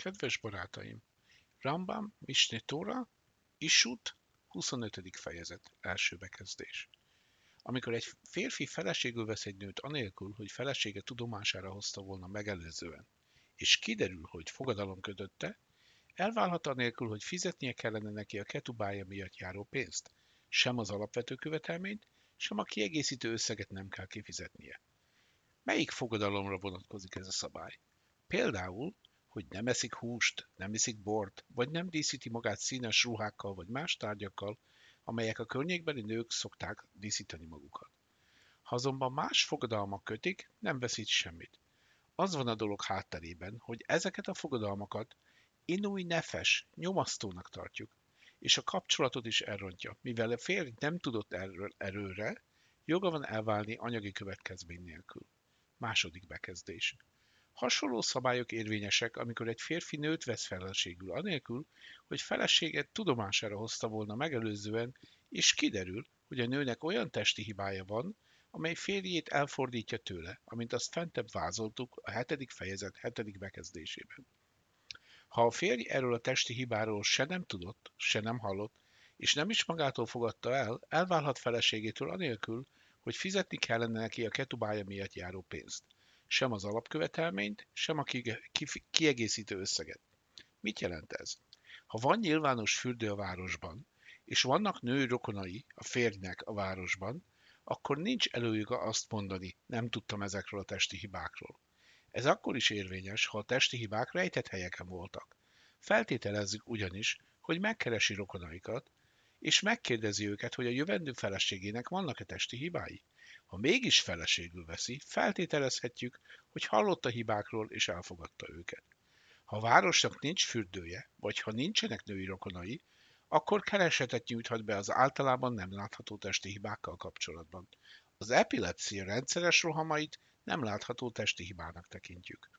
Kedves barátaim! Rambam, Misné Tóra, Isut, 25. fejezet, első bekezdés. Amikor egy férfi feleségül vesz egy nőt anélkül, hogy felesége tudomására hozta volna megelőzően, és kiderül, hogy fogadalom kötötte, elválhat anélkül, hogy fizetnie kellene neki a ketubája miatt járó pénzt. Sem az alapvető követelményt, sem a kiegészítő összeget nem kell kifizetnie. Melyik fogadalomra vonatkozik ez a szabály? Például, hogy nem eszik húst, nem iszik bort, vagy nem díszíti magát színes ruhákkal vagy más tárgyakkal, amelyek a környékbeli nők szokták díszíteni magukat. Ha azonban más fogadalmak kötik, nem veszít semmit. Az van a dolog hátterében, hogy ezeket a fogadalmakat inúj nefes, nyomasztónak tartjuk, és a kapcsolatot is elrontja, mivel a férj nem tudott erről erőre, joga van elválni anyagi következmény nélkül. Második bekezdés. Hasonló szabályok érvényesek, amikor egy férfi nőt vesz feleségül, anélkül, hogy feleséget tudomására hozta volna megelőzően, és kiderül, hogy a nőnek olyan testi hibája van, amely férjét elfordítja tőle, amint azt fentebb vázoltuk a hetedik fejezet hetedik bekezdésében. Ha a férj erről a testi hibáról se nem tudott, se nem hallott, és nem is magától fogadta el, elválhat feleségétől anélkül, hogy fizetni kellene neki a ketubája miatt járó pénzt sem az alapkövetelményt, sem a kiegészítő összeget. Mit jelent ez? Ha van nyilvános fürdő a városban, és vannak nő rokonai a férjnek a városban, akkor nincs előjoga azt mondani, nem tudtam ezekről a testi hibákról. Ez akkor is érvényes, ha a testi hibák rejtett helyeken voltak. Feltételezzük ugyanis, hogy megkeresi rokonaikat, és megkérdezi őket, hogy a jövendő feleségének vannak-e testi hibái. Ha mégis feleségül veszi, feltételezhetjük, hogy hallott a hibákról és elfogadta őket. Ha a városnak nincs fürdője, vagy ha nincsenek női rokonai, akkor keresetet nyújthat be az általában nem látható testi hibákkal kapcsolatban. Az epilepsia rendszeres rohamait nem látható testi hibának tekintjük.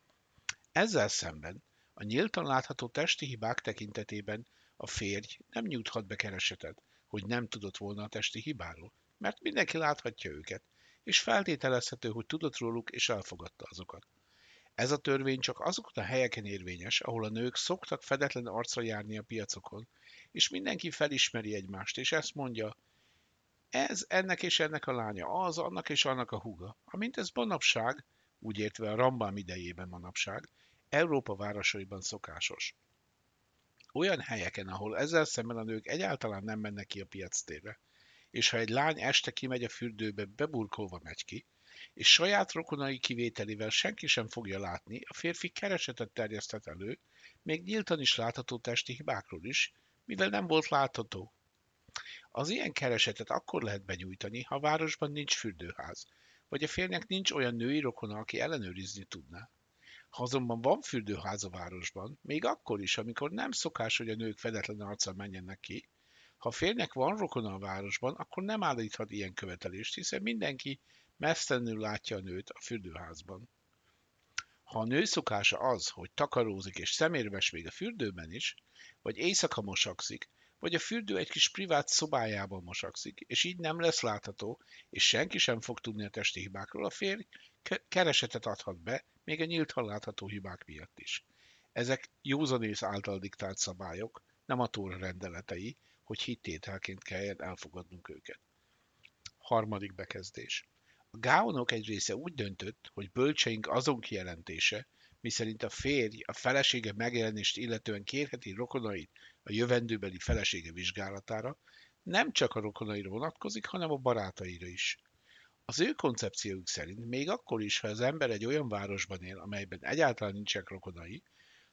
Ezzel szemben a nyíltan látható testi hibák tekintetében a férj nem nyújthat be keresetet, hogy nem tudott volna a testi hibáról, mert mindenki láthatja őket, és feltételezhető, hogy tudott róluk és elfogadta azokat. Ez a törvény csak azokon a helyeken érvényes, ahol a nők szoktak fedetlen arcra járni a piacokon, és mindenki felismeri egymást, és ezt mondja, ez ennek és ennek a lánya, az annak és annak a húga. Amint ez manapság, úgy értve a Rambám idejében manapság, Európa városaiban szokásos. Olyan helyeken, ahol ezzel szemben a nők egyáltalán nem mennek ki a piac térre, és ha egy lány este kimegy a fürdőbe, beburkolva megy ki, és saját rokonai kivételével senki sem fogja látni, a férfi keresetet terjeszthet elő, még nyíltan is látható testi hibákról is, mivel nem volt látható. Az ilyen keresetet akkor lehet benyújtani, ha a városban nincs fürdőház, vagy a férnek nincs olyan női rokona, aki ellenőrizni tudná. Ha azonban van fürdőház a városban, még akkor is, amikor nem szokás, hogy a nők fedetlen arccal menjenek ki, ha a van rokona a városban, akkor nem állíthat ilyen követelést, hiszen mindenki mesztelenül látja a nőt a fürdőházban. Ha a nő szokása az, hogy takarózik és szemérmes még a fürdőben is, vagy éjszaka mosakszik, vagy a fürdő egy kis privát szobájában mosakszik, és így nem lesz látható, és senki sem fog tudni a testi hibákról, a férj keresetet adhat be, még a nyílt látható hibák miatt is. Ezek józanész által diktált szabályok, nem a tóra rendeletei, hogy hittételként kelljen elfogadnunk őket. Harmadik bekezdés. A gáonok egy része úgy döntött, hogy bölcseink azon kijelentése, miszerint a férj a felesége megjelenést illetően kérheti rokonait a jövendőbeli felesége vizsgálatára, nem csak a rokonaira vonatkozik, hanem a barátaira is. Az ő koncepciójuk szerint még akkor is, ha az ember egy olyan városban él, amelyben egyáltalán nincsenek rokonai,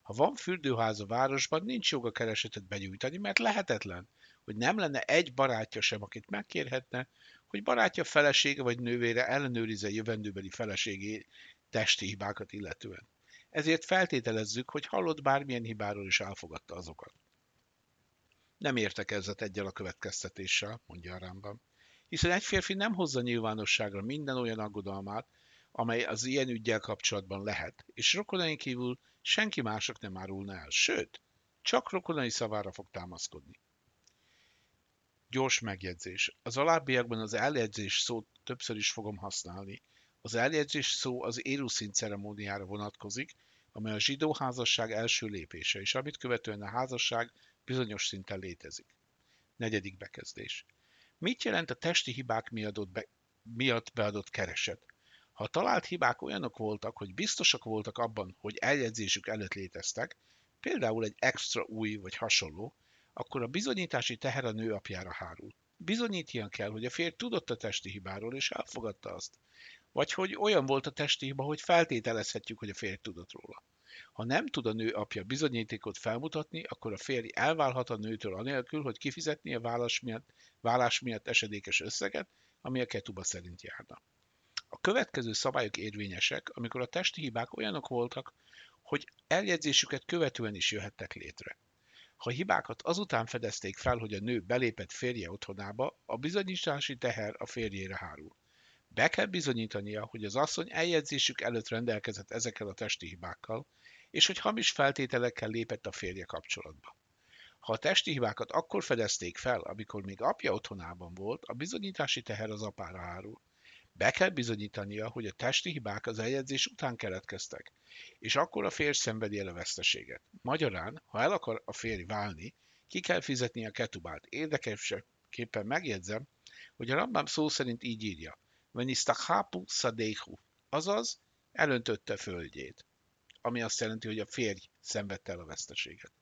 ha van fürdőház a városban, nincs joga keresetet begyújtani, mert lehetetlen, hogy nem lenne egy barátja sem, akit megkérhetne, hogy barátja felesége vagy nővére ellenőrizze jövendőbeli feleségé testi hibákat illetően. Ezért feltételezzük, hogy hallott bármilyen hibáról is elfogadta azokat. Nem értekezett egyel a következtetéssel, mondja a Rámban, hiszen egy férfi nem hozza nyilvánosságra minden olyan aggodalmát, amely az ilyen ügyel kapcsolatban lehet, és rokonai kívül senki mások nem árulna el, sőt, csak rokonai szavára fog támaszkodni. Gyors megjegyzés. Az alábbiakban az eljegyzés szót többször is fogom használni. Az eljegyzés szó az éruszint ceremóniára vonatkozik, amely a zsidó házasság első lépése, és amit követően a házasság bizonyos szinten létezik. Negyedik bekezdés. Mit jelent a testi hibák miatt, be, miatt beadott kereset? Ha a talált hibák olyanok voltak, hogy biztosak voltak abban, hogy eljegyzésük előtt léteztek, például egy extra új vagy hasonló, akkor a bizonyítási teher a nő apjára hárul. Bizonyítnia kell, hogy a férj tudott a testi hibáról, és elfogadta azt. Vagy hogy olyan volt a testi hiba, hogy feltételezhetjük, hogy a férj tudott róla. Ha nem tud a nő apja bizonyítékot felmutatni, akkor a férj elválhat a nőtől anélkül, hogy kifizetni a vállás miatt, vállás miatt esedékes összeget, ami a ketuba szerint járna. A következő szabályok érvényesek, amikor a testi hibák olyanok voltak, hogy eljegyzésüket követően is jöhettek létre. Ha hibákat azután fedezték fel, hogy a nő belépett férje otthonába, a bizonyítási teher a férjére hárul. Be kell bizonyítania, hogy az asszony eljegyzésük előtt rendelkezett ezekkel a testi hibákkal, és hogy hamis feltételekkel lépett a férje kapcsolatba. Ha a testi hibákat akkor fedezték fel, amikor még apja otthonában volt, a bizonyítási teher az apára hárul. Be kell bizonyítania, hogy a testi hibák az eljegyzés után keletkeztek, és akkor a férj szenvedi el a veszteséget. Magyarán, ha el akar a férj válni, ki kell fizetni a ketubát. Érdekesképpen megjegyzem, hogy a Rambam szó szerint így írja. Venisztahápu szadéhu, azaz elöntötte földjét, ami azt jelenti, hogy a férj szenvedte el a veszteséget.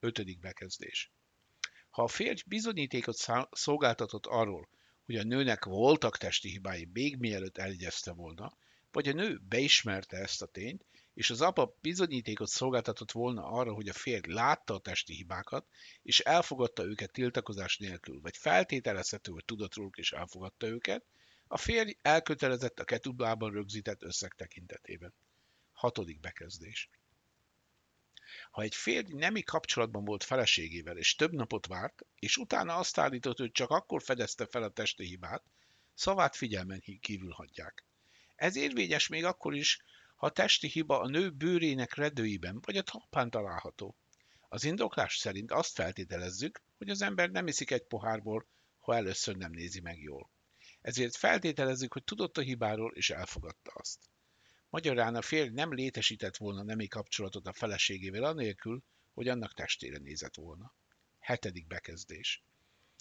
Ötödik bekezdés. Ha a férj bizonyítékot szolgáltatott arról, hogy a nőnek voltak testi hibái még mielőtt eljegyezte volna, vagy a nő beismerte ezt a tényt, és az apa bizonyítékot szolgáltatott volna arra, hogy a férj látta a testi hibákat, és elfogadta őket tiltakozás nélkül, vagy feltételezhető, hogy tudott róluk és elfogadta őket, a férj elkötelezett a ketubában rögzített összeg tekintetében. Hatodik bekezdés. Ha egy férj nemi kapcsolatban volt feleségével, és több napot várt, és utána azt állított, hogy csak akkor fedezte fel a testi hibát, szavát figyelmen kívül hagyják. Ez érvényes még akkor is, ha a testi hiba a nő bőrének redőiben vagy a talpán található. Az indoklás szerint azt feltételezzük, hogy az ember nem iszik egy pohárból, ha először nem nézi meg jól. Ezért feltételezzük, hogy tudott a hibáról és elfogadta azt. Magyarán a férj nem létesített volna nemi kapcsolatot a feleségével anélkül, hogy annak testére nézett volna. Hetedik bekezdés.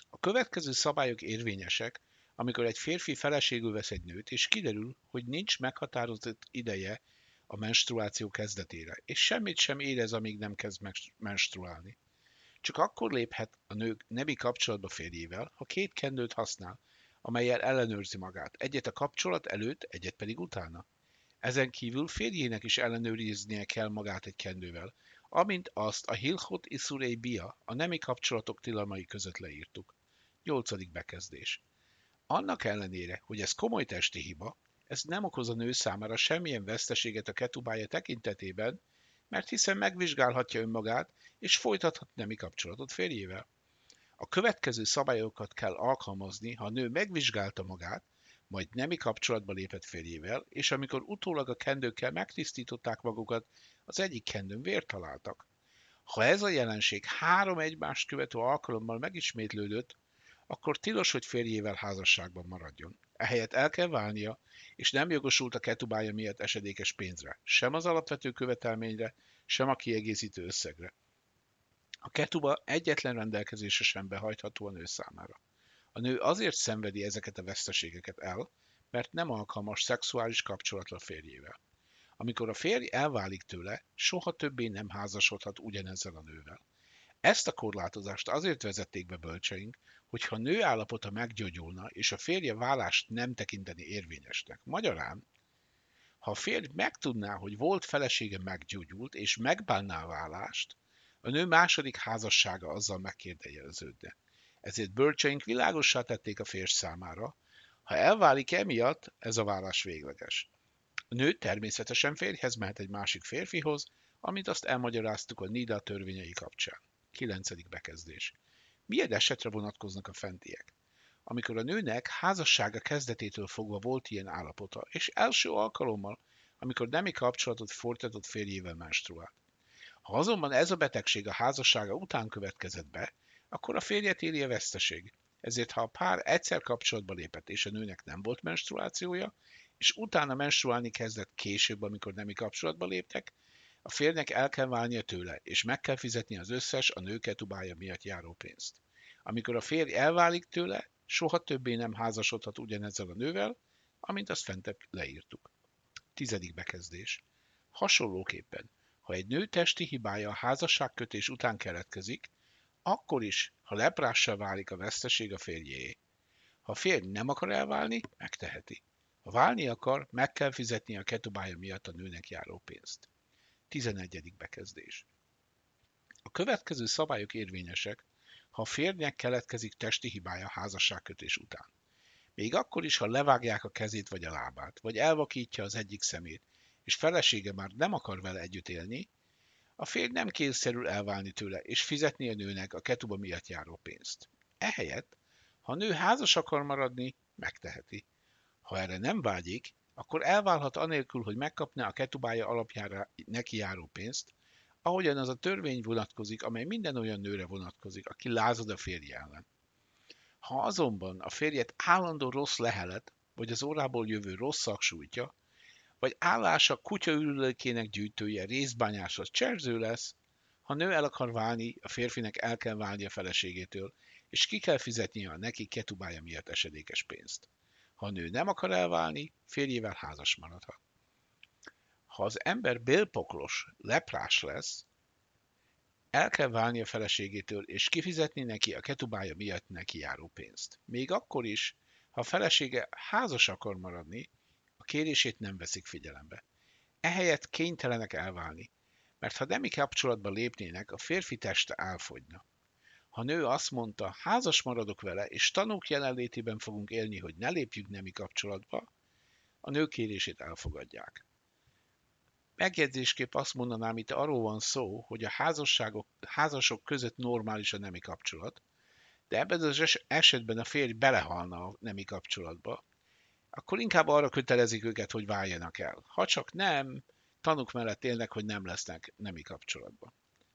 A következő szabályok érvényesek, amikor egy férfi feleségül vesz egy nőt, és kiderül, hogy nincs meghatározott ideje a menstruáció kezdetére, és semmit sem érez, amíg nem kezd menstruálni. Csak akkor léphet a nő nemi kapcsolatba férjével, ha két kendőt használ, amelyel ellenőrzi magát, egyet a kapcsolat előtt, egyet pedig utána. Ezen kívül férjének is ellenőriznie kell magát egy kendővel, amint azt a Hilchot Isurei Bia, a nemi kapcsolatok tilalmai között leírtuk. 8. bekezdés. Annak ellenére, hogy ez komoly testi hiba, ez nem okoz a nő számára semmilyen veszteséget a ketubája tekintetében, mert hiszen megvizsgálhatja önmagát, és folytathat nemi kapcsolatot férjével. A következő szabályokat kell alkalmazni, ha a nő megvizsgálta magát, majd nemi kapcsolatba lépett férjével, és amikor utólag a kendőkkel megtisztították magukat, az egyik kendőn vért találtak. Ha ez a jelenség három egymást követő alkalommal megismétlődött, akkor tilos, hogy férjével házasságban maradjon. Ehelyett el kell válnia, és nem jogosult a ketubája miatt esedékes pénzre, sem az alapvető követelményre, sem a kiegészítő összegre. A ketuba egyetlen rendelkezése sem behajtható a számára. A nő azért szenvedi ezeket a veszteségeket el, mert nem alkalmas szexuális kapcsolatra férjével. Amikor a férj elválik tőle, soha többé nem házasodhat ugyanezzel a nővel. Ezt a korlátozást azért vezették be bölcseink, hogyha a nő állapota meggyógyulna, és a férje vállást nem tekinteni érvényesnek. Magyarán, ha a férj megtudná, hogy volt felesége meggyógyult, és megbánná a vállást, a nő második házassága azzal megkérdőjeleződne. Ezért bölcseink világossá tették a férj számára, ha elválik emiatt, ez a vállás végleges. A nő természetesen férjhez mehet egy másik férfihoz, amit azt elmagyaráztuk a NIDA törvényei kapcsán. 9. bekezdés. Milyen esetre vonatkoznak a fentiek? Amikor a nőnek házassága kezdetétől fogva volt ilyen állapota, és első alkalommal, amikor nemi kapcsolatot folytatott férjével menstruált. Ha azonban ez a betegség a házassága után következett be, akkor a férjet éri a veszteség. Ezért ha a pár egyszer kapcsolatba lépett, és a nőnek nem volt menstruációja, és utána menstruálni kezdett később, amikor nemi kapcsolatba léptek, A férnek el kell válnia tőle, és meg kell fizetni az összes a nő ketubája miatt járó pénzt. Amikor a férj elválik tőle, soha többé nem házasodhat ugyanezzel a nővel, amint azt fentebb leírtuk. Tizedik bekezdés. Hasonlóképpen, ha egy nő testi hibája a házasságkötés után keletkezik, akkor is, ha leprással válik a veszteség a férjéé. Ha a férj nem akar elválni, megteheti. Ha válni akar, meg kell fizetni a ketubája miatt a nőnek járó pénzt. 11. bekezdés. A következő szabályok érvényesek, ha a férjnek keletkezik testi hibája házasságkötés után. Még akkor is, ha levágják a kezét vagy a lábát, vagy elvakítja az egyik szemét, és felesége már nem akar vele együtt élni, a férj nem kényszerül elválni tőle, és fizetni a nőnek a ketuba miatt járó pénzt. Ehelyett, ha a nő házas akar maradni, megteheti. Ha erre nem vágyik, akkor elválhat anélkül, hogy megkapná a ketubája alapjára neki járó pénzt, ahogyan az a törvény vonatkozik, amely minden olyan nőre vonatkozik, aki lázad a férje ellen. Ha azonban a férjet állandó rossz lehelet, vagy az órából jövő rossz sújtja, vagy állása kutya ürülékének gyűjtője, részbányása, cserző lesz, ha nő el akar válni, a férfinek el kell válni a feleségétől, és ki kell fizetnie a neki ketubája miatt esedékes pénzt. Ha a nő nem akar elválni, férjével házas maradhat. Ha az ember bélpoklos, leprás lesz, el kell válni a feleségétől, és kifizetni neki a ketubája miatt neki járó pénzt. Még akkor is, ha a felesége házas akar maradni, kérését nem veszik figyelembe. Ehelyett kénytelenek elválni, mert ha nemi kapcsolatba lépnének, a férfi teste elfogyna. Ha nő azt mondta, házas maradok vele, és tanúk jelenlétében fogunk élni, hogy ne lépjünk nemi kapcsolatba, a nő kérését elfogadják. Megjegyzésképp azt mondanám, itt arról van szó, hogy a házasságok, házasok között normális a nemi kapcsolat, de ebben az esetben a férj belehalna a nemi kapcsolatba, akkor inkább arra kötelezik őket, hogy váljanak el. Ha csak nem, tanuk mellett élnek, hogy nem lesznek nemi kapcsolatban.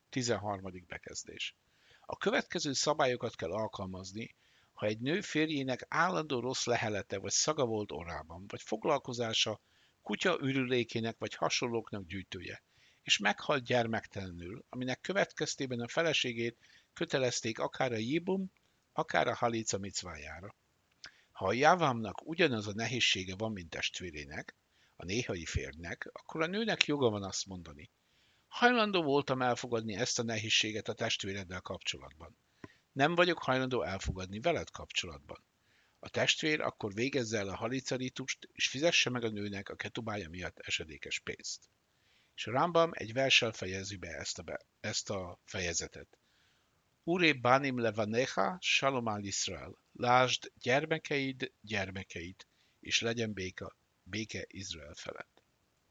13. bekezdés. A következő szabályokat kell alkalmazni, ha egy nő férjének állandó rossz lehelete vagy szaga volt orrában, vagy foglalkozása kutya ürülékének vagy hasonlóknak gyűjtője, és meghalt gyermektelenül, aminek következtében a feleségét kötelezték akár a jibum, akár a halica micvájára. Ha a jávámnak ugyanaz a nehézsége van, mint testvérének, a néhai férnek, akkor a nőnek joga van azt mondani. Hajlandó voltam elfogadni ezt a nehézséget a testvéreddel kapcsolatban. Nem vagyok hajlandó elfogadni veled kapcsolatban. A testvér akkor végezze el a halicarítust, és fizesse meg a nőnek a ketubája miatt esedékes pénzt. És a Rambam egy versel fejezi be ezt a, be, ezt a fejezetet. Uré bánim levanecha, shalom al Israel. Lásd gyermekeid, gyermekeid, és legyen béka, béke Izrael felett.